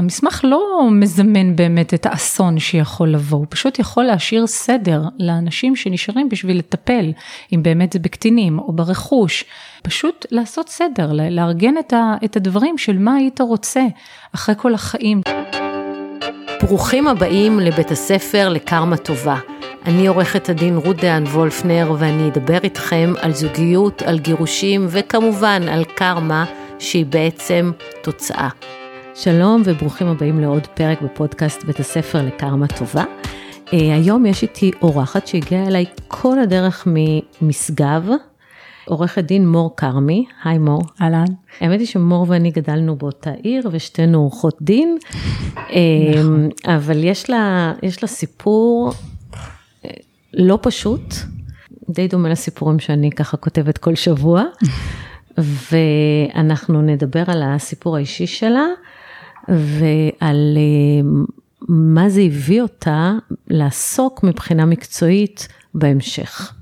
המסמך לא מזמן באמת את האסון שיכול לבוא, הוא פשוט יכול להשאיר סדר לאנשים שנשארים בשביל לטפל, אם באמת זה בקטינים או ברכוש, פשוט לעשות סדר, לארגן את הדברים של מה היית רוצה אחרי כל החיים. ברוכים הבאים לבית הספר לקרמה טובה. אני עורכת הדין רות דהן וולפנר ואני אדבר איתכם על זוגיות, על גירושים וכמובן על קרמה שהיא בעצם תוצאה. שלום וברוכים הבאים לעוד פרק בפודקאסט בית הספר לקרמה טובה. Uh, היום יש איתי אורחת שהגיעה אליי כל הדרך ממשגב, עורכת דין מור כרמי, היי מור. אהלן. האמת היא שמור ואני גדלנו באותה עיר ושתינו עורכות דין, נכון. uh, אבל יש לה, יש לה סיפור uh, לא פשוט, די דומה לסיפורים שאני ככה כותבת כל שבוע, ואנחנו נדבר על הסיפור האישי שלה. ועל אה, מה זה הביא אותה לעסוק מבחינה מקצועית בהמשך.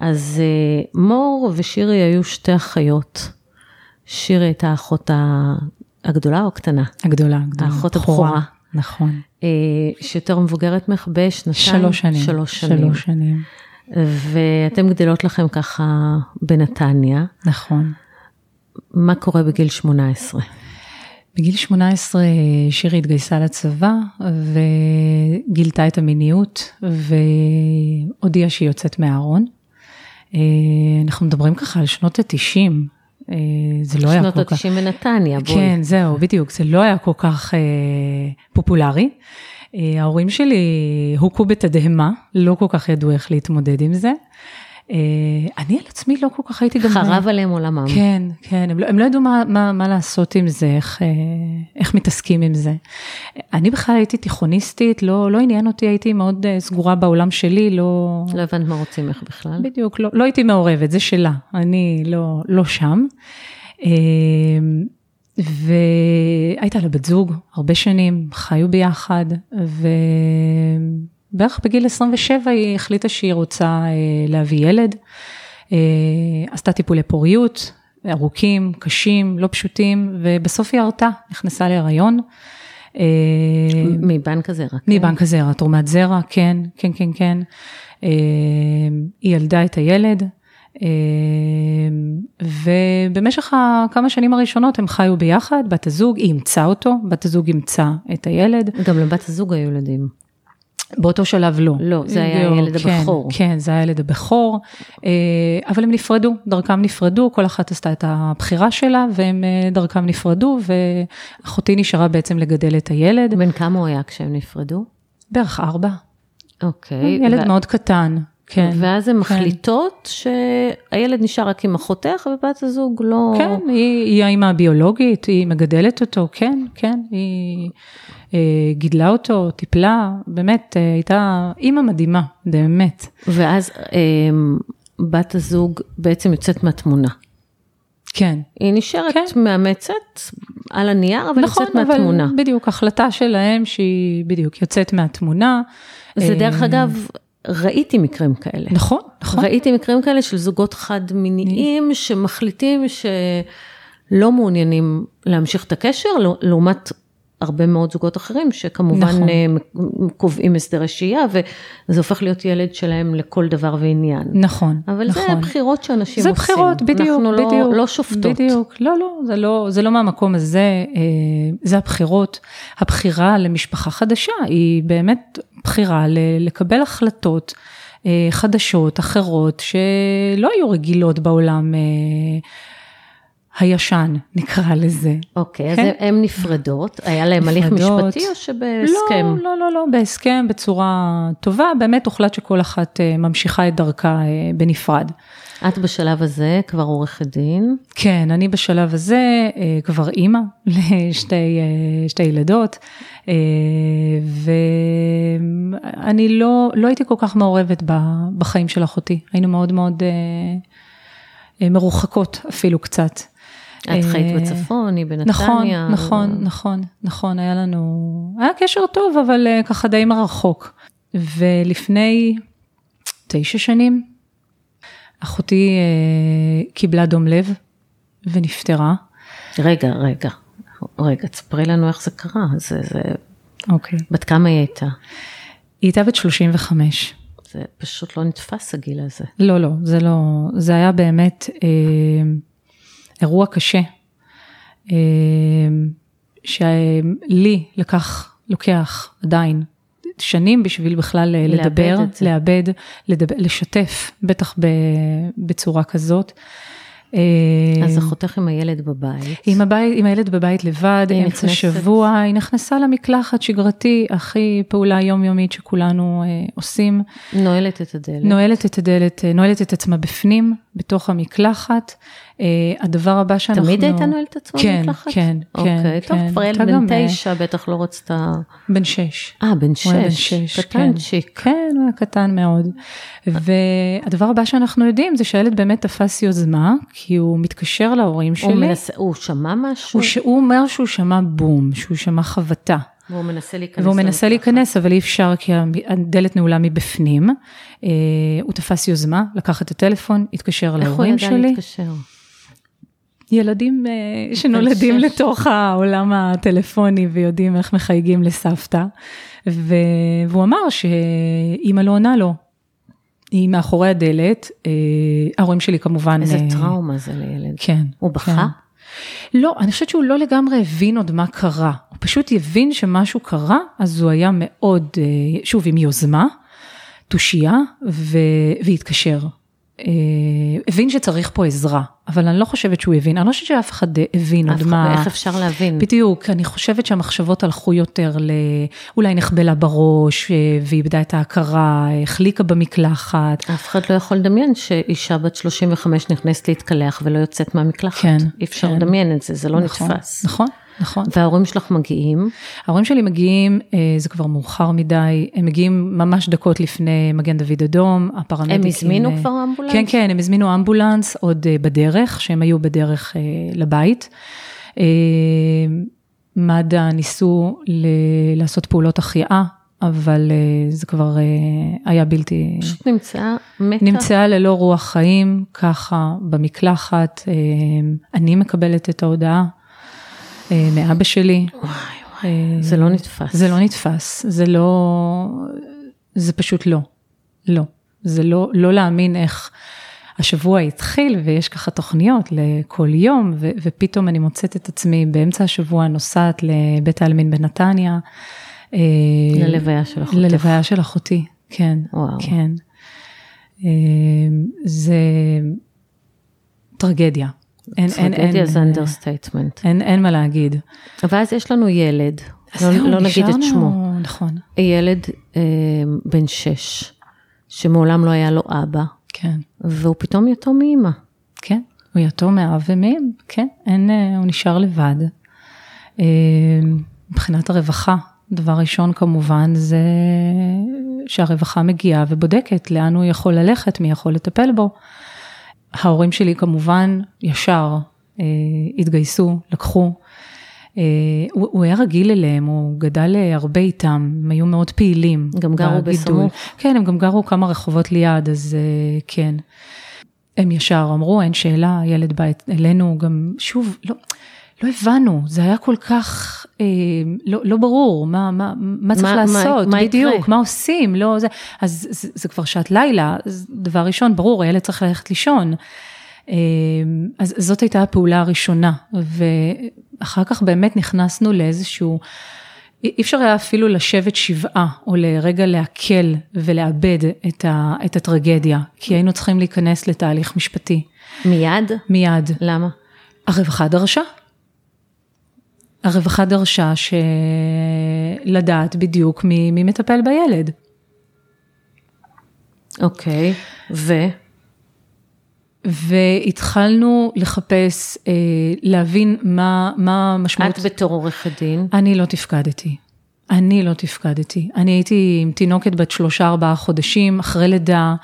אז אה, מור ושירי היו שתי אחיות. שירי הייתה האחות הגדולה או הקטנה? הגדולה, הגדולה. האחות הבכורה. נכון. אה, שיותר מבוגרת ממך בשנתיים? שלוש שנים. שלוש שנים. שלוש שנים. ואתם גדלות לכם ככה בנתניה. נכון. מה קורה בגיל 18? בגיל 18 שירי התגייסה לצבא וגילתה את המיניות והודיעה שהיא יוצאת מהארון. אה, אנחנו מדברים ככה על שנות ה-90. אה, זה לא היה כל כך... שנות ה-90 בנתניה, בואי. כן, זהו, בדיוק, זה לא היה כל כך אה, פופולרי. ההורים שלי הוכו בתדהמה, לא כל כך ידעו איך להתמודד עם זה. אה, אני על עצמי לא כל כך הייתי גם... חרב עליהם עולמם. כן, כן, הם לא, הם לא ידעו מה, מה, מה לעשות עם זה, איך, אה, איך מתעסקים עם זה. אני בכלל הייתי תיכוניסטית, לא, לא עניין אותי, הייתי מאוד אה, סגורה בעולם שלי, לא... לא הבנת מה רוצים איך בכלל. בדיוק, לא, לא הייתי מעורבת, זה שלה, אני לא, לא שם. והייתה לה בת זוג הרבה שנים, חיו ביחד, ו... בערך בגיל 27 היא החליטה שהיא רוצה אה, להביא ילד, אה, עשתה טיפולי פוריות, ארוכים, קשים, לא פשוטים, ובסוף היא הרתה, נכנסה להיריון. אה, מבנק הזרע. כן? מבנק הזרע, תרומת זרע, כן, כן, כן, כן. היא ילדה את הילד, ובמשך כמה שנים הראשונות הם חיו ביחד, בת הזוג, היא אימצה אותו, בת הזוג אימצה את הילד. גם לבת הזוג היו ילדים. באותו שלב לא. לא, זה היה הילד כן, הבכור. כן, זה היה הילד הבכור, אה, אבל הם נפרדו, דרכם נפרדו, כל אחת עשתה את הבחירה שלה, והם אה, דרכם נפרדו, ואחותי נשארה בעצם לגדל את הילד. בן כמה הוא היה כשהם נפרדו? בערך ארבע. אוקיי. ילד ו... מאוד קטן. כן. ואז הן כן. מחליטות שהילד נשאר רק עם אחותך ובת הזוג לא... כן, היא, היא האימא הביולוגית, היא מגדלת אותו, כן, כן, היא אה, גידלה אותו, טיפלה, באמת, אה, הייתה אימא מדהימה, באמת. ואז אה, בת הזוג בעצם יוצאת מהתמונה. כן. היא נשארת כן. מאמצת על הנייר, אבל נכון, יוצאת מהתמונה. נכון, אבל בדיוק, החלטה שלהם שהיא בדיוק יוצאת מהתמונה. זה דרך אגב... ראיתי מקרים כאלה. נכון, נכון. ראיתי מקרים כאלה של זוגות חד-מיניים שמחליטים שלא מעוניינים להמשיך את הקשר, לעומת הרבה מאוד זוגות אחרים שכמובן נכון. אה, קובעים הסדרי שהייה וזה הופך להיות ילד שלהם לכל דבר ועניין. נכון, אבל נכון. זה הבחירות שאנשים זה עושים. זה בחירות, בדיוק, אנחנו בדיוק. לא, לא שופטות. בדיוק, לא, לא, זה לא, זה לא מהמקום הזה, אה, זה הבחירות. הבחירה למשפחה חדשה היא באמת בחירה לקבל החלטות אה, חדשות, אחרות, שלא היו רגילות בעולם. הישן, נקרא לזה. אוקיי, כן? אז הן נפרדות, היה להם הליך משפטי או שבהסכם? לא, לא, לא, לא, בהסכם, בצורה טובה, באמת הוחלט שכל אחת אה, ממשיכה את דרכה אה, בנפרד. את בשלב הזה כבר עורכת דין? כן, אני בשלב הזה אה, כבר אימא לשתי ילדות, ואני לא, לא הייתי כל כך מעורבת בחיים של אחותי, היינו מאוד מאוד מרוחקות אפילו קצת. את חיית אה, בצפון, היא בנתניה. נכון, נכון, נכון, נכון, היה לנו, היה קשר טוב, אבל אה, ככה די מרחוק. ולפני תשע שנים, אחותי אה, קיבלה דום לב ונפטרה. רגע, רגע, רגע, תספרי לנו איך זה קרה, זה, זה... אוקיי. בת כמה היא הייתה? היא הייתה בת 35. זה פשוט לא נתפס הגיל הזה. לא, לא, זה לא, זה היה באמת אה, אירוע קשה, אה, שלי לקח, לוקח עדיין שנים בשביל בכלל אה, לדבר, לאבד לדבר, לשתף, בטח בצורה כזאת. אה, אז אחותך עם הילד בבית. עם, הבית, עם הילד בבית לבד, אמצע שבוע, היא נכנסה למקלחת שגרתי, הכי פעולה יומיומית שכולנו אה, עושים. נועלת את הדלת. נועלת את הדלת, נועלת את עצמה בפנים, בתוך המקלחת. אה, הדבר הבא שאנחנו... תמיד הייתה נועלת עצמה כן, במקלחת? כן, כן. אוקיי, טוב, כן. כבר ילד בן אה, תשע, בטח לא רצתה... בן שש. אה, בן שש. הוא היה בן שש, קטנצ'יק. כן, הוא היה קטן מאוד. והדבר הבא שאנחנו יודעים זה שהילד באמת תפס יוזמה, כי הוא מתקשר להורים הוא שלי. מנסה, הוא שמע משהו? הוא, ש... הוא אומר שהוא שמע בום, שהוא שמע חבטה. והוא מנסה להיכנס והוא מנסה. להיכנס, אבל אי אפשר כי הדלת נעולה מבפנים. אה, הוא תפס יוזמה, לקח את הטלפון, התקשר איך הוא להורים ידע שלי. להתקשר? ילדים אה, שנולדים שש. לתוך העולם הטלפוני ויודעים איך מחייגים לסבתא. ו... והוא אמר שאימא לא עונה לו. היא מאחורי הדלת, אה, ההורים שלי כמובן... איזה אה, טראומה זה לילד. כן. הוא בכה? לא, אני חושבת שהוא לא לגמרי הבין עוד מה קרה. הוא פשוט הבין שמשהו קרה, אז הוא היה מאוד, אה, שוב, עם יוזמה, תושייה. והתקשר. אה, הבין שצריך פה עזרה, אבל אני לא חושבת שהוא הבין, אני לא חושבת שאף אחד הבין עוד מה... איך אפשר להבין? בדיוק, אני חושבת שהמחשבות הלכו יותר ל... אולי נחבלה בראש, אה, ואיבדה את ההכרה, החליקה במקלחת. אף אחד לא יכול לדמיין שאישה בת 35 נכנסת להתקלח ולא יוצאת מהמקלחת. כן, אי אפשר כן. לדמיין את זה, זה לא נכון, נתפס. נכון, נכון. וההורים שלך מגיעים, ההורים שלי מגיעים, אה, זה כבר מאוחר מדי, הם מגיעים ממש דקות לפני מגן דוד אדום, הפרמדיקים... הם הזמינו אה, כבר אמבולנס? כן, כן, הם הזמינו אמבולנס עוד אה, בדרך, שהם היו בדרך אה, לבית. אה, מד"א ניסו ל- לעשות פעולות החייאה, אבל אה, זה כבר אה, היה בלתי... פשוט נמצאה מתה. נמצאה ללא רוח חיים, ככה במקלחת. אה, אני מקבלת את ההודעה אה, מאבא שלי. אה, זה לא נתפס. זה לא נתפס, זה לא, זה פשוט לא, לא. זה לא, לא להאמין איך השבוע התחיל ויש ככה תוכניות לכל יום, ו, ופתאום אני מוצאת את עצמי באמצע השבוע נוסעת לבית העלמין בנתניה. אה, ללוויה של אחותך. ללוויה של אחותי, כן, וואו. כן. אה, זה טרגדיה. אין, אין, טרגדיה זה understatement. אין, אין מה להגיד. ואז יש לנו ילד, לא, זהו, לא נגיד את שמו, נכון, ילד אה, בן שש, שמעולם לא היה לו אבא, כן. והוא פתאום יתום מאימא. כן, הוא יתום מאב ומאם, כן, אין, אה, הוא נשאר לבד. אה, מבחינת הרווחה, דבר ראשון כמובן זה שהרווחה מגיעה ובודקת לאן הוא יכול ללכת, מי יכול לטפל בו. ההורים שלי כמובן ישר אה, התגייסו, לקחו. אה, הוא, הוא היה רגיל אליהם, הוא גדל אה, הרבה איתם, הם היו מאוד פעילים. גם גרו. בסמוך? כן, הם גם גרו כמה רחובות ליד, אז אה, כן. הם ישר אמרו, אין שאלה, הילד בא אלינו, גם, שוב, לא, לא הבנו, זה היה כל כך אה, לא, לא ברור, מה, מה, מה צריך מה- לעשות, מה- מה בדיוק, יקרה? מה עושים, לא זה, אז זה, זה כבר שעת לילה, דבר ראשון, ברור, הילד צריך ללכת לישון. אה, אז זאת הייתה הפעולה הראשונה, ואחר כך באמת נכנסנו לאיזשהו, אי אפשר היה אפילו לשבת שבעה, או לרגע לעכל ולאבד את, ה, את הטרגדיה, כי היינו צריכים להיכנס לתהליך משפטי, מיד? מיד. למה? הרווחה דרשה. הרווחה דרשה שלדעת בדיוק מי, מי מטפל בילד. אוקיי, ו? והתחלנו לחפש, אה, להבין מה, מה המשמעות. את בתור עורכת דין, אני לא תפקדתי. אני לא תפקדתי. אני הייתי עם תינוקת בת שלושה ארבעה חודשים, אחרי לידה,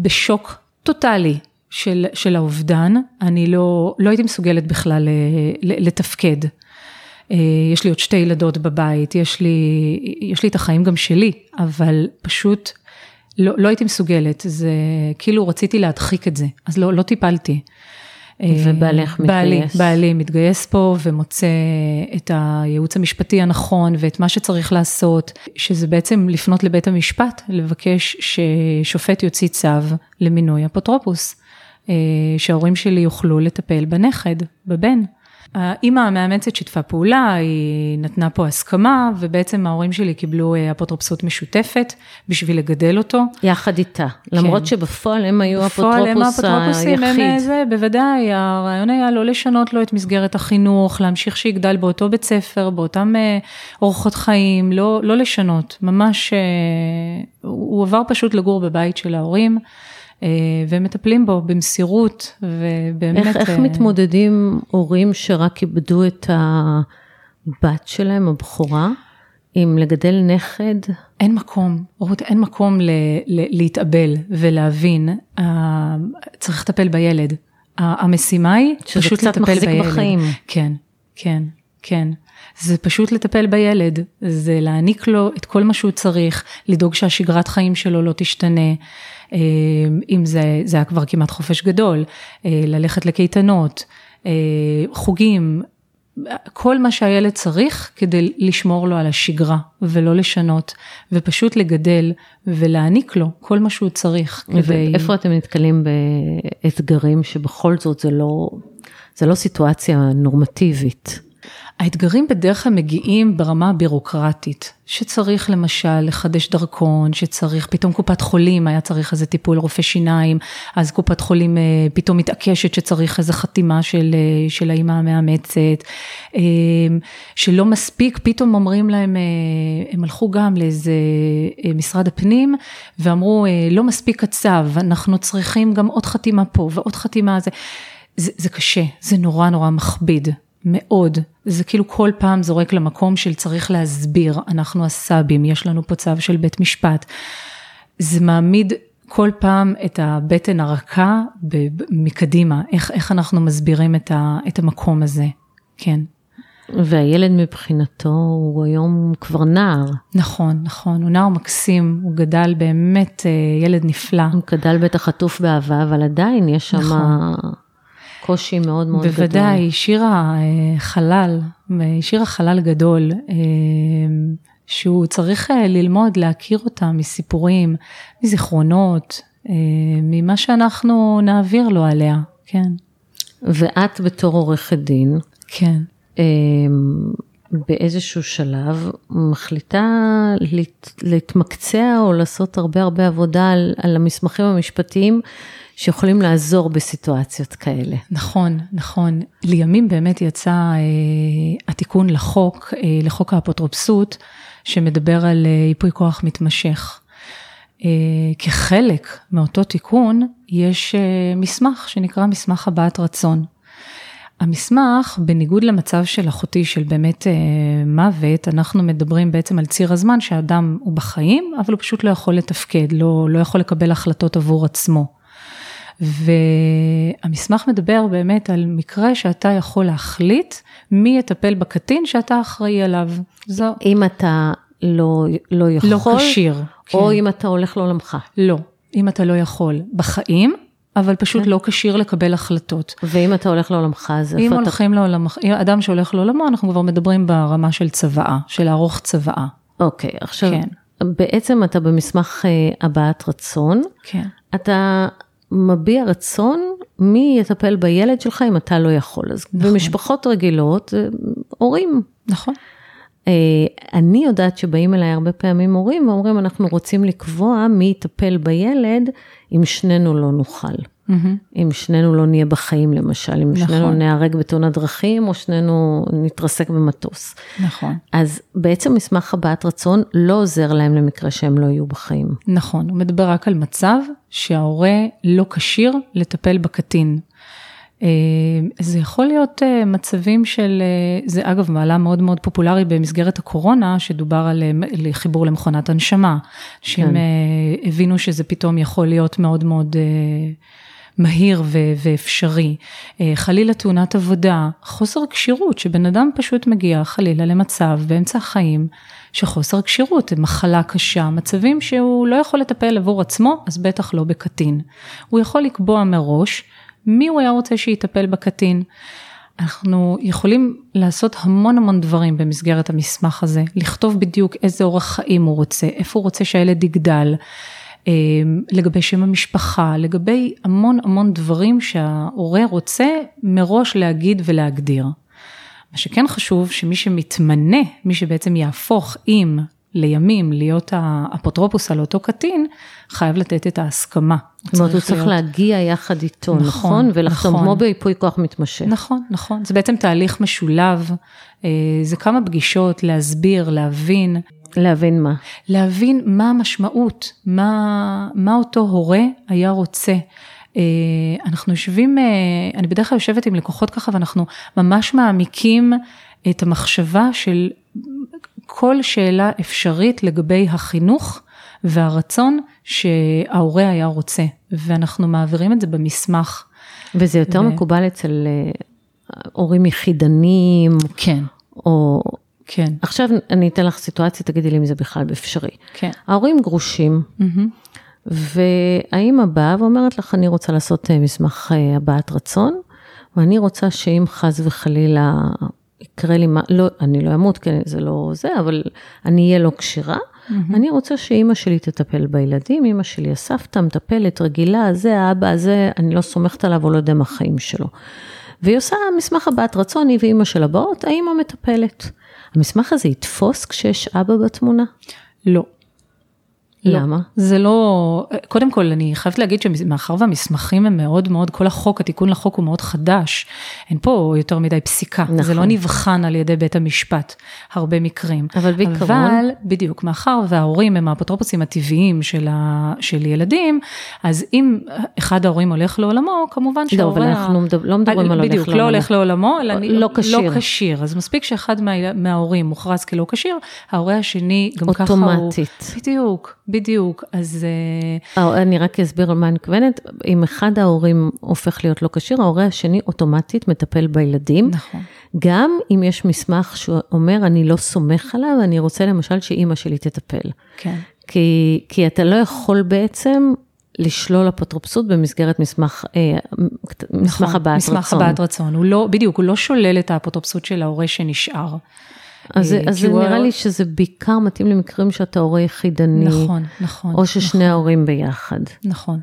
בשוק טוטאלי של, של האובדן. אני לא, לא הייתי מסוגלת בכלל אה, לתפקד. אה, יש לי עוד שתי ילדות בבית, יש לי, יש לי את החיים גם שלי, אבל פשוט לא, לא הייתי מסוגלת, זה כאילו רציתי להדחיק את זה, אז לא, לא טיפלתי. ובעלך מתגייס. בעלי, בעלי מתגייס פה ומוצא את הייעוץ המשפטי הנכון ואת מה שצריך לעשות, שזה בעצם לפנות לבית המשפט, לבקש ששופט יוציא צו למינוי אפוטרופוס, שההורים שלי יוכלו לטפל בנכד, בבן. האימא המאמצת שיתפה פעולה, היא נתנה פה הסכמה, ובעצם ההורים שלי קיבלו אה, אפוטרופסות משותפת בשביל לגדל אותו. יחד איתה, כן. למרות שבפועל הם היו האפוטרופוס היחיד. הם אה, זה, בוודאי, הרעיון היה לא לשנות לו את מסגרת החינוך, להמשיך שיגדל באותו בית ספר, באותם אה, אורחות חיים, לא, לא לשנות, ממש, הוא עבר פשוט לגור בבית של ההורים. אה, ומטפלים בו במסירות ובאמת... איך, איך אה, מתמודדים הורים שרק איבדו את הבת שלהם, הבכורה, עם לגדל נכד? אין מקום, רות, אין מקום ל, ל, להתאבל ולהבין, uh, צריך לטפל בילד. המשימה היא פשוט לטפל בילד. שזה קצת מחזיק בחיים. כן, כן, כן. זה פשוט לטפל בילד, זה להעניק לו את כל מה שהוא צריך, לדאוג שהשגרת חיים שלו לא תשתנה. אה, אם זה, זה היה כבר כמעט חופש גדול, אה, ללכת לקייטנות, אה, חוגים, כל מה שהילד צריך כדי לשמור לו על השגרה ולא לשנות, ופשוט לגדל ולהעניק לו כל מה שהוא צריך. כדי... איפה אתם נתקלים באתגרים שבכל זאת זה לא, זה לא סיטואציה נורמטיבית? האתגרים בדרך כלל מגיעים ברמה הבירוקרטית, שצריך למשל לחדש דרכון, שצריך, פתאום קופת חולים, היה צריך איזה טיפול רופא שיניים, אז קופת חולים אה, פתאום מתעקשת שצריך איזה חתימה של, אה, של האימא המאמצת, אה, שלא מספיק, פתאום אומרים להם, הם הלכו גם לאיזה משרד הפנים, ואמרו, לא מספיק הצו, אנחנו צריכים גם עוד חתימה פה ועוד חתימה, זה, זה, זה קשה, זה נורא נורא מכביד. מאוד. זה כאילו כל פעם זורק למקום של צריך להסביר, אנחנו הסאבים, יש לנו פה צו של בית משפט. זה מעמיד כל פעם את הבטן הרכה מקדימה, איך, איך אנחנו מסבירים את, ה, את המקום הזה, כן. והילד מבחינתו הוא היום כבר נער. נכון, נכון, הוא נער מקסים, הוא גדל באמת אה, ילד נפלא. הוא גדל בטח עטוף באהבה, אבל עדיין יש שם... נכון. קושי מאוד מאוד בוודאי, גדול. בוודאי, השאירה אה, חלל, השאירה חלל גדול, אה, שהוא צריך אה, ללמוד, להכיר אותה מסיפורים, מזיכרונות, ממה שאנחנו נעביר לו עליה, כן. ואת בתור עורכת דין, כן. באיזשהו שלב מחליטה להת, להתמקצע או לעשות הרבה הרבה עבודה על, על המסמכים המשפטיים שיכולים לעזור בסיטואציות כאלה. נכון, נכון. לימים באמת יצא אה, התיקון לחוק, אה, לחוק האפוטרופסות, שמדבר על אה, ייפוי כוח מתמשך. אה, כחלק מאותו תיקון, יש אה, מסמך שנקרא מסמך הבעת רצון. המסמך, בניגוד למצב של אחותי של באמת אה, מוות, אנחנו מדברים בעצם על ציר הזמן שהאדם הוא בחיים, אבל הוא פשוט לא יכול לתפקד, לא, לא יכול לקבל החלטות עבור עצמו. והמסמך מדבר באמת על מקרה שאתה יכול להחליט מי יטפל בקטין שאתה אחראי עליו. זו. אם אתה לא, לא יכול, לא כשיר, או כן. אם אתה הולך לעולמך. לא, אם אתה לא יכול. בחיים, אבל פשוט כן. לא כשיר לקבל החלטות. ואם אתה הולך לעולמך, אז איפה אתה... אם הולכים לעולמך, אדם שהולך לעולמו, אנחנו כבר מדברים ברמה של צוואה, של לערוך צוואה. אוקיי, עכשיו, כן. בעצם אתה במסמך אה, הבעת רצון. כן. אתה מביע רצון מי יטפל בילד שלך אם אתה לא יכול. אז נכון. במשפחות רגילות, אה, הורים. נכון. אה, אני יודעת שבאים אליי הרבה פעמים הורים ואומרים, אנחנו רוצים לקבוע מי יטפל בילד אם שנינו לא נוכל. Mm-hmm. אם שנינו לא נהיה בחיים למשל, אם נכון. שנינו נהרג בתאונת דרכים או שנינו נתרסק במטוס. נכון. אז בעצם מסמך הבעת רצון לא עוזר להם למקרה שהם לא יהיו בחיים. נכון, הוא מדבר רק על מצב שההורה לא כשיר לטפל בקטין. אה, זה יכול להיות אה, מצבים של, אה, זה אגב מעלה מאוד מאוד פופולרי במסגרת הקורונה, שדובר על חיבור למכונת הנשמה, שהם כן. הבינו שזה פתאום יכול להיות מאוד מאוד מהיר ו- ואפשרי. חלילה תאונת עבודה, חוסר כשירות, שבן אדם פשוט מגיע חלילה למצב באמצע החיים, שחוסר כשירות, מחלה קשה, מצבים שהוא לא יכול לטפל עבור עצמו, אז בטח לא בקטין. הוא יכול לקבוע מראש מי הוא היה רוצה שיטפל בקטין. אנחנו יכולים לעשות המון המון דברים במסגרת המסמך הזה, לכתוב בדיוק איזה אורח חיים הוא רוצה, איפה הוא רוצה שהילד יגדל, אה, לגבי שם המשפחה, לגבי המון המון דברים שההורה רוצה מראש להגיד ולהגדיר. מה שכן חשוב שמי שמתמנה, מי שבעצם יהפוך עם לימים להיות האפוטרופוס על אותו קטין, חייב לתת את ההסכמה. זאת אומרת, הוא צריך להיות... להגיע יחד איתו, נכון? נכון ולחתום נכון. כמו בייפוי כוח מתמשך. נכון, נכון. זה בעצם תהליך משולב, אה, זה כמה פגישות, להסביר, להבין. להבין מה? להבין מה המשמעות, מה, מה אותו הורה היה רוצה. אה, אנחנו יושבים, אה, אני בדרך כלל יושבת עם לקוחות ככה ואנחנו ממש מעמיקים את המחשבה של כל שאלה אפשרית לגבי החינוך והרצון שההורה היה רוצה, ואנחנו מעבירים את זה במסמך. וזה יותר ו... מקובל אצל אה, הורים יחידנים. כן. או... כן. עכשיו אני אתן לך סיטואציה, תגידי לי אם זה בכלל אפשרי. כן. ההורים גרושים, mm-hmm. והאימא באה ואומרת לך, אני רוצה לעשות אה, מסמך אה, הבעת רצון, ואני רוצה שאם חס וחלילה יקרה לי מה, לא, אני לא אמות, כן, זה לא זה, אבל אני אהיה לא כשירה. Mm-hmm. אני רוצה שאימא שלי תטפל בילדים, אימא שלי הסבתא, מטפלת רגילה, זה האבא, זה, אני לא סומכת עליו או לא יודע מה החיים שלו. והיא עושה מסמך הבעת רצון, היא ואימא שלה באות, האימא מטפלת. המסמך הזה יתפוס כשיש אבא בתמונה? לא. לא, למה? זה לא, קודם כל אני חייבת להגיד שמאחר והמסמכים הם מאוד מאוד, כל החוק, התיקון לחוק הוא מאוד חדש, אין פה יותר מדי פסיקה, נכון. זה לא נבחן על ידי בית המשפט, הרבה מקרים. אבל בעיקרון... אבל בדיוק, מאחר וההורים הם האפוטרופוסים הטבעיים של, ה, של ילדים, אז אם אחד ההורים הולך לעולמו, כמובן שההורה... לא, אבל אנחנו מדבר, לא מדברים על הולך לעולמו. בדיוק, לא הולך לעולמו, אלא לא כשיר. לא כשיר, אז מספיק שאחד מה, מההורים מוכרז כלא כשיר, ההורה השני גם אוטומטית. ככה הוא... אוטומטית. בדיוק. בדיוק, אז... אה, אני רק אסביר על מה אני מתכוונת. אם אחד ההורים הופך להיות לא כשיר, ההורה השני אוטומטית מטפל בילדים. נכון. גם אם יש מסמך שאומר, אני לא סומך עליו, אני רוצה למשל שאימא שלי תטפל. כן. כי, כי אתה לא יכול בעצם לשלול אפוטרופסות במסגרת מסמך, אה, מסמך נכון, הבעת רצון. מסמך הבעת רצון, הוא לא, בדיוק, הוא לא שולל את האפוטרופסות של ההורה שנשאר. אז, אז זה נראה לי שזה בעיקר מתאים למקרים שאתה הורה יחידני. נכון, נכון. או ששני נכון. ההורים ביחד. נכון.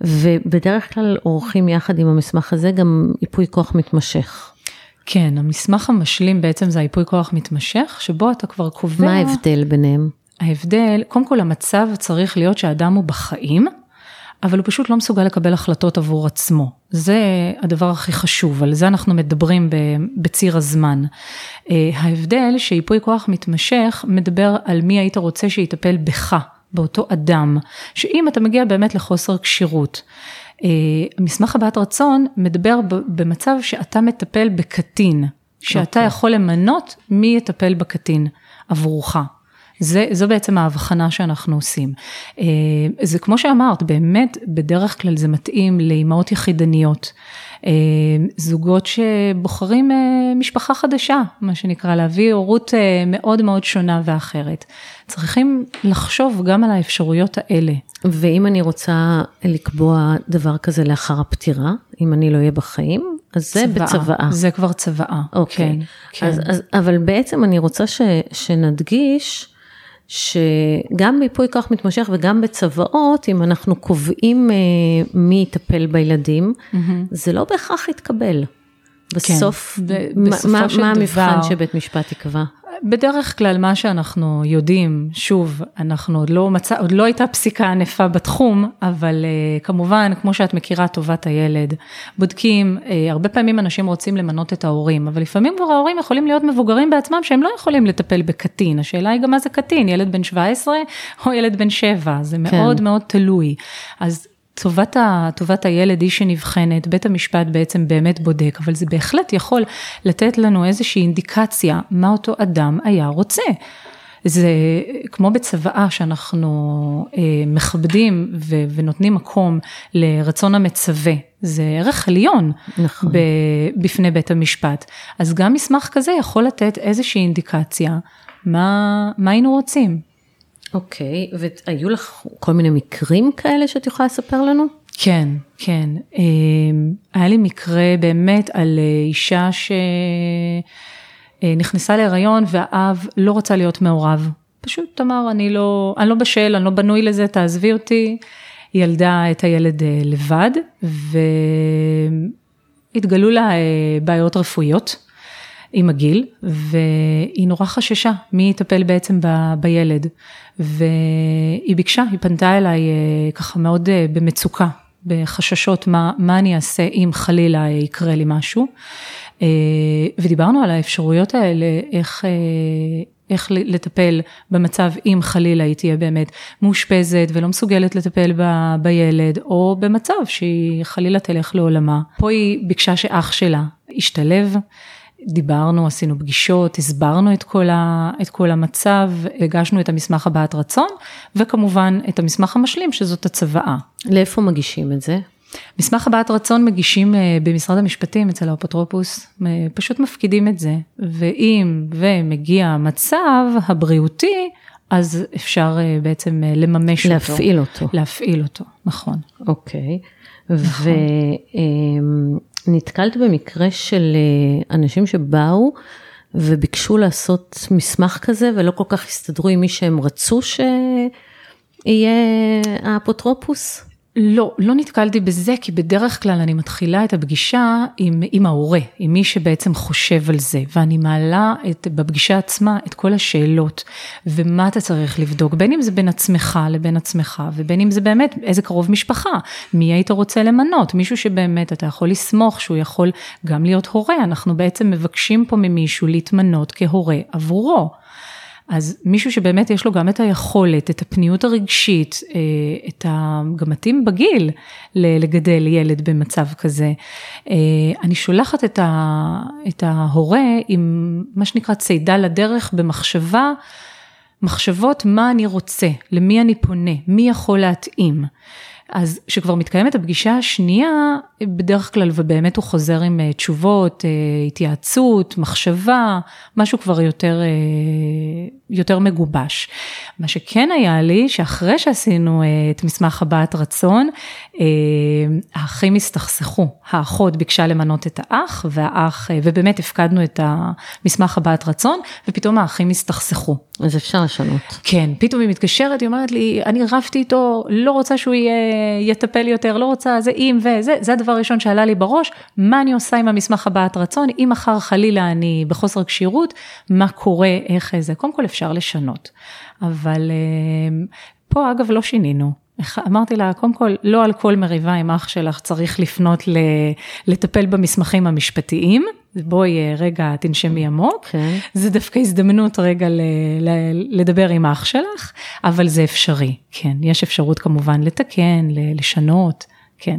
ובדרך כלל עורכים יחד עם המסמך הזה גם ייפוי כוח מתמשך. כן, המסמך המשלים בעצם זה היפוי כוח מתמשך, שבו אתה כבר קובע... מה ההבדל ביניהם? ההבדל, קודם כל המצב צריך להיות שהאדם הוא בחיים, אבל הוא פשוט לא מסוגל לקבל החלטות עבור עצמו. זה הדבר הכי חשוב, על זה אנחנו מדברים בציר הזמן. אה, ההבדל שייפוי כוח מתמשך מדבר על מי היית רוצה שיטפל בך, באותו אדם, שאם אתה מגיע באמת לחוסר כשירות. אה, מסמך הבעת רצון מדבר במצב שאתה מטפל בקטין, שאתה okay. אוקיי. יכול למנות מי יטפל בקטין עבורך. זה, זו בעצם ההבחנה שאנחנו עושים. אה, זה כמו שאמרת, באמת, בדרך כלל זה מתאים לאימהות יחידניות. אה, זוגות שבוחרים אה, משפחה חדשה, מה שנקרא, להביא הורות מאוד מאוד שונה ואחרת. צריכים לחשוב גם על האפשרויות האלה. ואם אני רוצה לקבוע דבר כזה לאחר הפטירה, אם אני לא אהיה בחיים, אז זה צוואה. בצוואה. זה כבר צוואה, אוקיי. כן. אז, כן. אז, אבל בעצם אני רוצה ש, שנדגיש, שגם ביפוי כוח מתמשך וגם בצוואות, אם אנחנו קובעים אה, מי יטפל בילדים, mm-hmm. זה לא בהכרח יתקבל. בסוף, כן, מה, מה המבחן שבית משפט יקבע? בדרך כלל מה שאנחנו יודעים, שוב, אנחנו עוד לא מצא, עוד לא הייתה פסיקה ענפה בתחום, אבל uh, כמובן, כמו שאת מכירה, טובת הילד, בודקים, uh, הרבה פעמים אנשים רוצים למנות את ההורים, אבל לפעמים כבר ההורים יכולים להיות מבוגרים בעצמם שהם לא יכולים לטפל בקטין, השאלה היא גם מה זה קטין, ילד בן 17 או ילד בן 7, זה כן. מאוד מאוד תלוי. אז טובת, ה, טובת הילד היא שנבחנת, בית המשפט בעצם באמת בודק, אבל זה בהחלט יכול לתת לנו איזושהי אינדיקציה מה אותו אדם היה רוצה. זה כמו בצוואה שאנחנו אה, מכבדים ו, ונותנים מקום לרצון המצווה, זה ערך עליון נכון. ב, בפני בית המשפט. אז גם מסמך כזה יכול לתת איזושהי אינדיקציה מה, מה היינו רוצים. אוקיי, והיו לך כל מיני מקרים כאלה שאת יכולה לספר לנו? כן, כן. היה לי מקרה באמת על אישה שנכנסה להיריון והאב לא רצה להיות מעורב. פשוט אמר, אני לא, אני לא בשל, אני לא בנוי לזה, תעזבי אותי. ילדה את הילד לבד, והתגלו לה בעיות רפואיות. עם הגיל, והיא נורא חששה מי יטפל בעצם ב, בילד. והיא ביקשה, היא פנתה אליי אה, ככה מאוד אה, במצוקה, בחששות מה, מה אני אעשה אם חלילה יקרה לי משהו. אה, ודיברנו על האפשרויות האלה, איך, איך לטפל במצב אם חלילה היא תהיה באמת מאושפזת ולא מסוגלת לטפל ב, בילד, או במצב שהיא חלילה תלך לעולמה. פה היא ביקשה שאח שלה ישתלב. דיברנו, עשינו פגישות, הסברנו את כל, ה, את כל המצב, הגשנו את המסמך הבעת רצון, וכמובן את המסמך המשלים שזאת הצוואה. לאיפה מגישים את זה? מסמך הבעת רצון מגישים אה, במשרד המשפטים אצל האפוטרופוס, אה, פשוט מפקידים את זה, ואם ומגיע המצב הבריאותי, אז אפשר אה, בעצם לממש להפעיל אותו. להפעיל אותו. להפעיל אותו, נכון. אוקיי. נכון. נתקלת במקרה של אה, אנשים שבאו וביקשו לעשות מסמך כזה ולא כל כך הסתדרו עם מי שהם רצו שיהיה האפוטרופוס? לא, לא נתקלתי בזה, כי בדרך כלל אני מתחילה את הפגישה עם, עם ההורה, עם מי שבעצם חושב על זה, ואני מעלה את, בפגישה עצמה את כל השאלות, ומה אתה צריך לבדוק, בין אם זה בין עצמך לבין עצמך, ובין אם זה באמת איזה קרוב משפחה, מי היית רוצה למנות, מישהו שבאמת אתה יכול לסמוך שהוא יכול גם להיות הורה, אנחנו בעצם מבקשים פה ממישהו להתמנות כהורה עבורו. אז מישהו שבאמת יש לו גם את היכולת, את הפניות הרגשית, אה, את ה... גם מתאים בגיל לגדל ילד במצב כזה. אה, אני שולחת. את ההורה עם מה שנקרא צידה לדרך במחשבה, מחשבות מה אני רוצה, למי אני פונה, מי יכול להתאים. אז כשכבר מתקיימת הפגישה השנייה, בדרך כלל ובאמת הוא חוזר עם אה, תשובות, אה, התייעצות, מחשבה, משהו כבר יותר, אה, יותר מגובש. מה שכן היה לי, שאחרי שעשינו את מסמך הבעת רצון, האחים הסתכסכו, האחות ביקשה למנות את האח, והאח, ובאמת הפקדנו את המסמך הבעת רצון, ופתאום האחים הסתכסכו. אז אפשר לשנות. כן, פתאום היא מתקשרת, היא אומרת לי, אני רבתי איתו, לא רוצה שהוא יהיה, יטפל יותר, לא רוצה, זה אם וזה, זה הדבר הראשון שעלה לי בראש, מה אני עושה עם המסמך הבעת רצון, אם מחר חלילה אני בחוסר כשירות, מה קורה, איך זה, קודם כל אפשר לשנות. אבל אה, פה אגב לא שינינו. אמרתי לה, קודם כל, לא על כל מריבה עם אח שלך צריך לפנות לטפל במסמכים המשפטיים, בואי אה, רגע תנשמי עמוק, okay. כן. זה דווקא הזדמנות רגע ל, ל, לדבר עם אח שלך, אבל זה אפשרי, כן, יש אפשרות כמובן לתקן, לשנות, כן.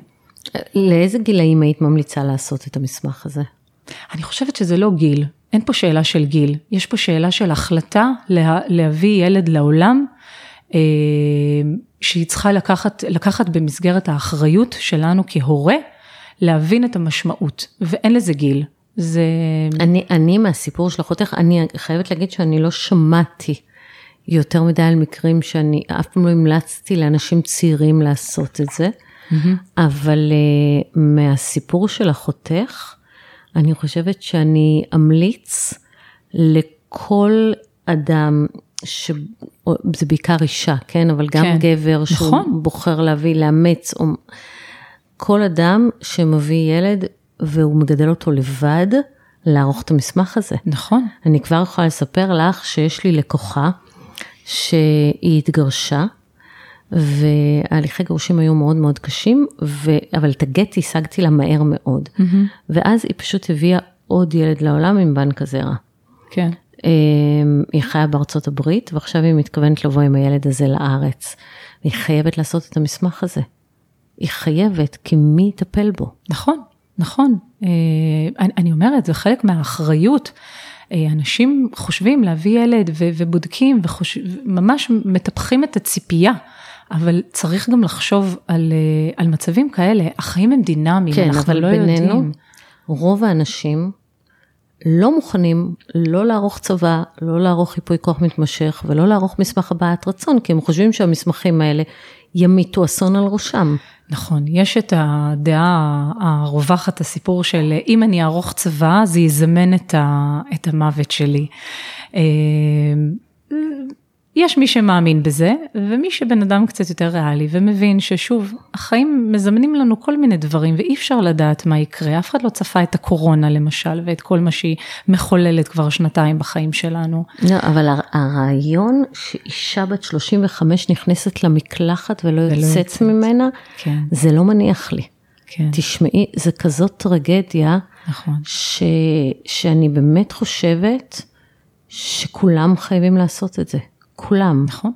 לאיזה גילאים היית ממליצה לעשות את המסמך הזה? אני חושבת שזה לא גיל, אין פה שאלה של גיל, יש פה שאלה של החלטה לה, להביא ילד לעולם. שהיא צריכה לקחת, לקחת במסגרת האחריות שלנו כהורה, להבין את המשמעות, ואין לזה גיל. זה... אני, אני מהסיפור של אחותך, אני חייבת להגיד שאני לא שמעתי יותר מדי על מקרים שאני אף פעם לא המלצתי לאנשים צעירים לעשות את זה, mm-hmm. אבל uh, מהסיפור של אחותך, אני חושבת שאני אמליץ לכל אדם שזה בעיקר אישה, כן? אבל גם כן, גבר שהוא נכון. בוחר להביא, לאמץ, או כל אדם שמביא ילד והוא מגדל אותו לבד, לערוך את המסמך הזה. נכון. אני כבר יכולה לספר לך שיש לי לקוחה שהיא התגרשה, וההליכי גירושים היו מאוד מאוד קשים, ו... אבל את הגט השגתי לה מהר מאוד. Mm-hmm. ואז היא פשוט הביאה עוד ילד לעולם עם בנק הזרע. כן. אמ, היא חיה בארצות הברית, ועכשיו היא מתכוונת לבוא עם הילד הזה לארץ. והיא חייבת לעשות את המסמך הזה. היא חייבת, כי מי יטפל בו? נכון, נכון. אה, אני אומרת, זה חלק מהאחריות. אה, אנשים חושבים להביא ילד ובודקים וממש מטפחים את הציפייה. אבל צריך גם לחשוב על, אה, על מצבים כאלה, החיים הם דינמיים, כן, אנחנו לא בינינו, יודעים. רוב האנשים לא מוכנים לא לערוך צבא, לא לערוך ייפוי כוח מתמשך ולא לערוך מסמך הבעת רצון, כי הם חושבים שהמסמכים האלה ימיתו אסון על ראשם. נכון, יש את הדעה הרווחת, הסיפור של אם אני אערוך צבא, זה יזמן את, ה, את המוות שלי. יש מי שמאמין בזה, ומי שבן אדם קצת יותר ריאלי ומבין ששוב, החיים מזמנים לנו כל מיני דברים ואי אפשר לדעת מה יקרה. אף אחד לא צפה את הקורונה למשל, ואת כל מה שהיא מחוללת כבר שנתיים בחיים שלנו. לא, אבל הרעיון שאישה בת 35 נכנסת למקלחת ולא, ולא יוצאת יוצאת ממנה, כן. זה לא מניח לי. כן. תשמעי, זה כזאת טרגדיה, נכון. ש, שאני באמת חושבת שכולם חייבים לעשות את זה. כולם. נכון.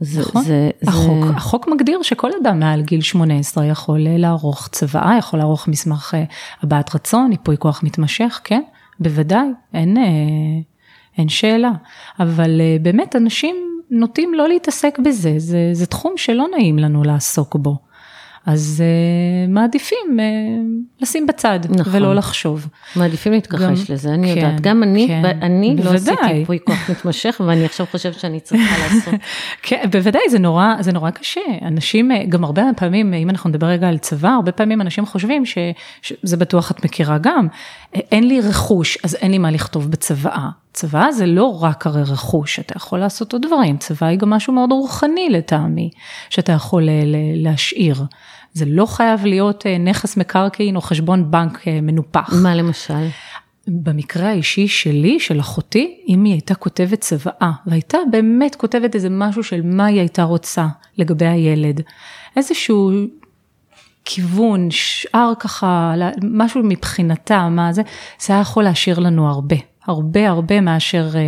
זה, נכון. זה, החוק, זה... החוק מגדיר שכל אדם מעל גיל 18 יכול אה, לערוך צוואה, יכול לערוך מסמך אה, הבעת רצון, ייפוי כוח מתמשך, כן, בוודאי, אין, אה, אין שאלה. אבל באמת אנשים נוטים לא להתעסק בזה, זה, זה תחום שלא נעים לנו לעסוק בו. אז uh, מעדיפים uh, לשים בצד נכון. ולא לחשוב. מעדיפים להתכחש גם, לזה, אני כן, יודעת. גם אני, כן, אני לא עשיתי ייפוי כוח מתמשך, ואני עכשיו חושבת שאני צריכה לעשות. כן, בוודאי, זה נורא, זה נורא קשה. אנשים, אה, גם הרבה פעמים, אם אנחנו נדבר רגע על צבא, הרבה פעמים אנשים חושבים ש, שזה בטוח את מכירה גם, אין לי רכוש, אז אין לי מה לכתוב בצוואה. צבא זה לא רק הרי רכוש, אתה יכול לעשות עוד דברים, צבא היא גם משהו מאוד רוחני לטעמי, שאתה יכול להשאיר. זה לא חייב להיות אה, נכס מקרקעין או חשבון בנק אה, מנופח. מה למשל? במקרה האישי שלי, של אחותי, אם היא הייתה כותבת צוואה, והייתה באמת כותבת איזה משהו של מה היא הייתה רוצה לגבי הילד, איזשהו כיוון, שאר ככה, משהו מבחינתה, מה זה, זה היה יכול להשאיר לנו הרבה, הרבה הרבה מאשר אה,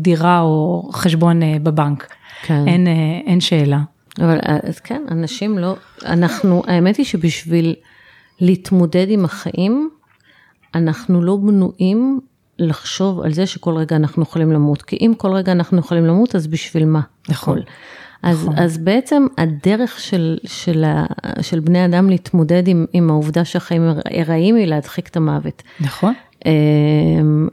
דירה או חשבון בבנק. כן. אין, אין שאלה. אבל אז כן, אנשים לא, אנחנו, האמת היא שבשביל להתמודד עם החיים, אנחנו לא בנויים לחשוב על זה שכל רגע אנחנו יכולים למות, כי אם כל רגע אנחנו יכולים למות, אז בשביל מה? נכון. אז, נכון. אז בעצם הדרך של, של, ה, של בני אדם להתמודד עם, עם העובדה שהחיים ארעיים היא להדחיק את המוות. נכון. אמ,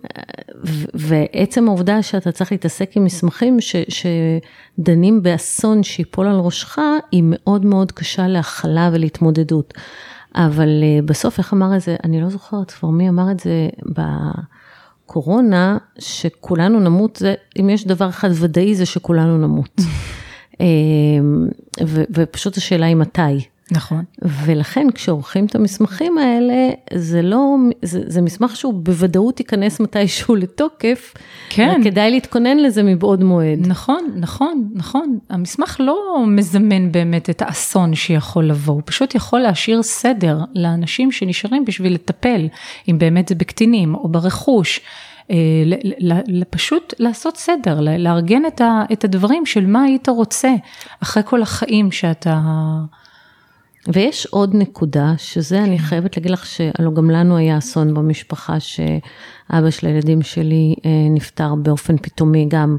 ועצם העובדה שאתה צריך להתעסק עם מסמכים ש, שדנים באסון שיפול על ראשך, היא מאוד מאוד קשה להכלה ולהתמודדות. אבל אה, בסוף, איך אמר את זה, אני לא זוכרת כבר מי אמר את זה בקורונה, שכולנו נמות, זה, אם יש דבר אחד ודאי זה שכולנו נמות. אמ, ופשוט השאלה היא מתי. נכון. ולכן כשעורכים את המסמכים האלה, זה לא, זה, זה מסמך שהוא בוודאות ייכנס מתישהו לתוקף, כן. וכדאי להתכונן לזה מבעוד מועד. נכון, נכון, נכון. המסמך לא מזמן באמת את האסון שיכול לבוא, הוא פשוט יכול להשאיר סדר לאנשים שנשארים בשביל לטפל, אם באמת זה בקטינים או ברכוש. אה, פשוט לעשות סדר, לארגן את הדברים של מה היית רוצה אחרי כל החיים שאתה... ויש עוד נקודה, שזה אני חייבת להגיד לך שהלוא גם לנו היה אסון במשפחה, שאבא של הילדים שלי אה, נפטר באופן פתאומי, גם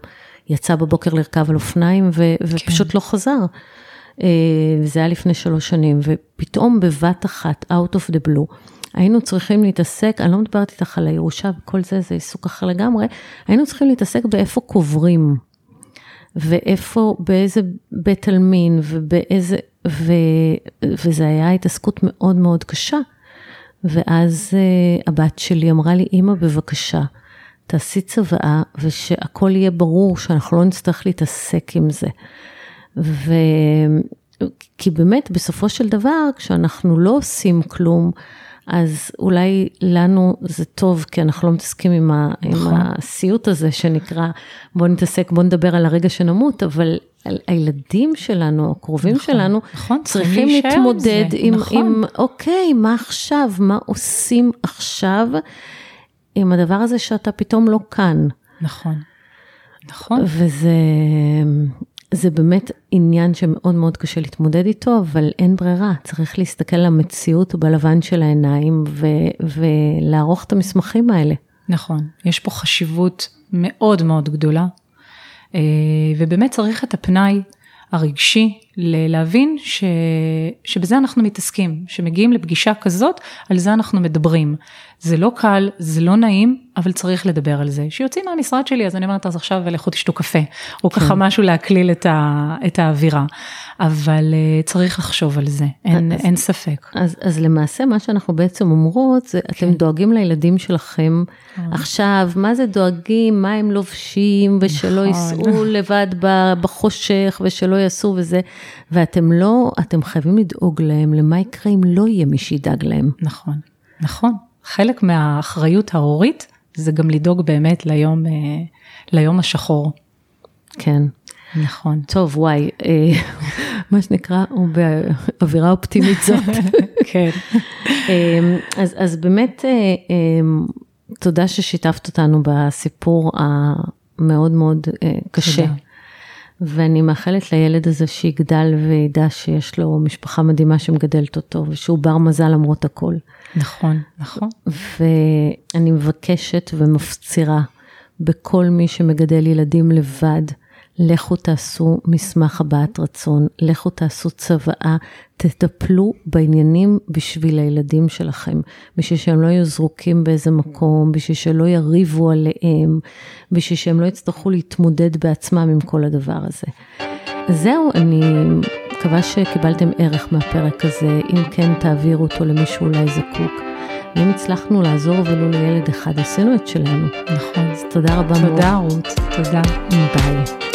יצא בבוקר לרכב על אופניים ו, ופשוט כן. לא חזר. אה, זה היה לפני שלוש שנים, ופתאום בבת אחת, out of the blue, היינו צריכים להתעסק, אני לא מדברת איתך על הירושה וכל זה, זה עיסוק אחר לגמרי, היינו צריכים להתעסק באיפה קוברים, ואיפה, באיזה בית עלמין, ובאיזה, ו, וזה היה התעסקות מאוד מאוד קשה. ואז uh, הבת שלי אמרה לי, אמא בבקשה, תעשי צוואה ושהכול יהיה ברור שאנחנו לא נצטרך להתעסק עם זה. ו... כי באמת בסופו של דבר כשאנחנו לא עושים כלום, אז אולי לנו זה טוב, כי אנחנו לא מתעסקים עם, ה, נכון. עם הסיוט הזה שנקרא, בוא נתעסק, בוא נדבר על הרגע שנמות, אבל הילדים שלנו, הקרובים נכון, שלנו, נכון, צריכים להתמודד עם, נכון. עם, אוקיי, מה עכשיו, מה עושים עכשיו עם הדבר הזה שאתה פתאום לא כאן. נכון, נכון. וזה זה באמת עניין שמאוד מאוד קשה להתמודד איתו, אבל אין ברירה, צריך להסתכל על המציאות בלבן של העיניים ו- ולערוך את המסמכים האלה. נכון, יש פה חשיבות מאוד מאוד גדולה, אה, ובאמת צריך את הפנאי הרגשי להבין ש, שבזה אנחנו מתעסקים, שמגיעים לפגישה כזאת, על זה אנחנו מדברים. זה לא קל, זה לא נעים, אבל צריך לדבר על זה. שיוצאים מהמשרד שלי, אז אני אומרת, אז עכשיו לכו תשתו קפה, או ככה כן. משהו להקליל את, ה, את האווירה. אבל uh, צריך לחשוב על זה, אין, אז, אין ספק. אז, אז למעשה מה שאנחנו בעצם אומרות, זה כן. אתם דואגים לילדים שלכם כן. עכשיו, מה זה דואגים, מה הם לובשים, ושלא נכון. ייסעו לבד בחושך, ושלא יעשו וזה, ואתם לא, אתם חייבים לדאוג להם, למה יקרה אם לא יהיה מי שידאג להם. נכון, נכון. חלק מהאחריות ההורית זה גם לדאוג באמת ליום, אה, ליום השחור. כן. נכון. טוב, וואי, אה, מה שנקרא, הוא באווירה אופטימית זאת. כן. אה, אז, אז באמת, תודה ששיתפת אותנו בסיפור המאוד מאוד קשה. תודה. ואני מאחלת לילד הזה שיגדל וידע שיש לו משפחה מדהימה שמגדלת אותו, ושהוא בר מזל למרות הכל. נכון, נכון. ואני מבקשת ומפצירה בכל מי שמגדל ילדים לבד, לכו תעשו מסמך הבעת רצון, לכו תעשו צוואה, תטפלו בעניינים בשביל הילדים שלכם, בשביל שהם לא יהיו זרוקים באיזה מקום, בשביל שלא יריבו עליהם, בשביל שהם לא יצטרכו להתמודד בעצמם עם כל הדבר הזה. זהו, אני מקווה שקיבלתם ערך מהפרק הזה, אם כן תעבירו אותו למי שאולי זקוק. אם הצלחנו לעזור ולו לילד אחד, עשינו את שלנו. נכון. אז תודה רבה מאוד. תודה רות, תודה. ביי.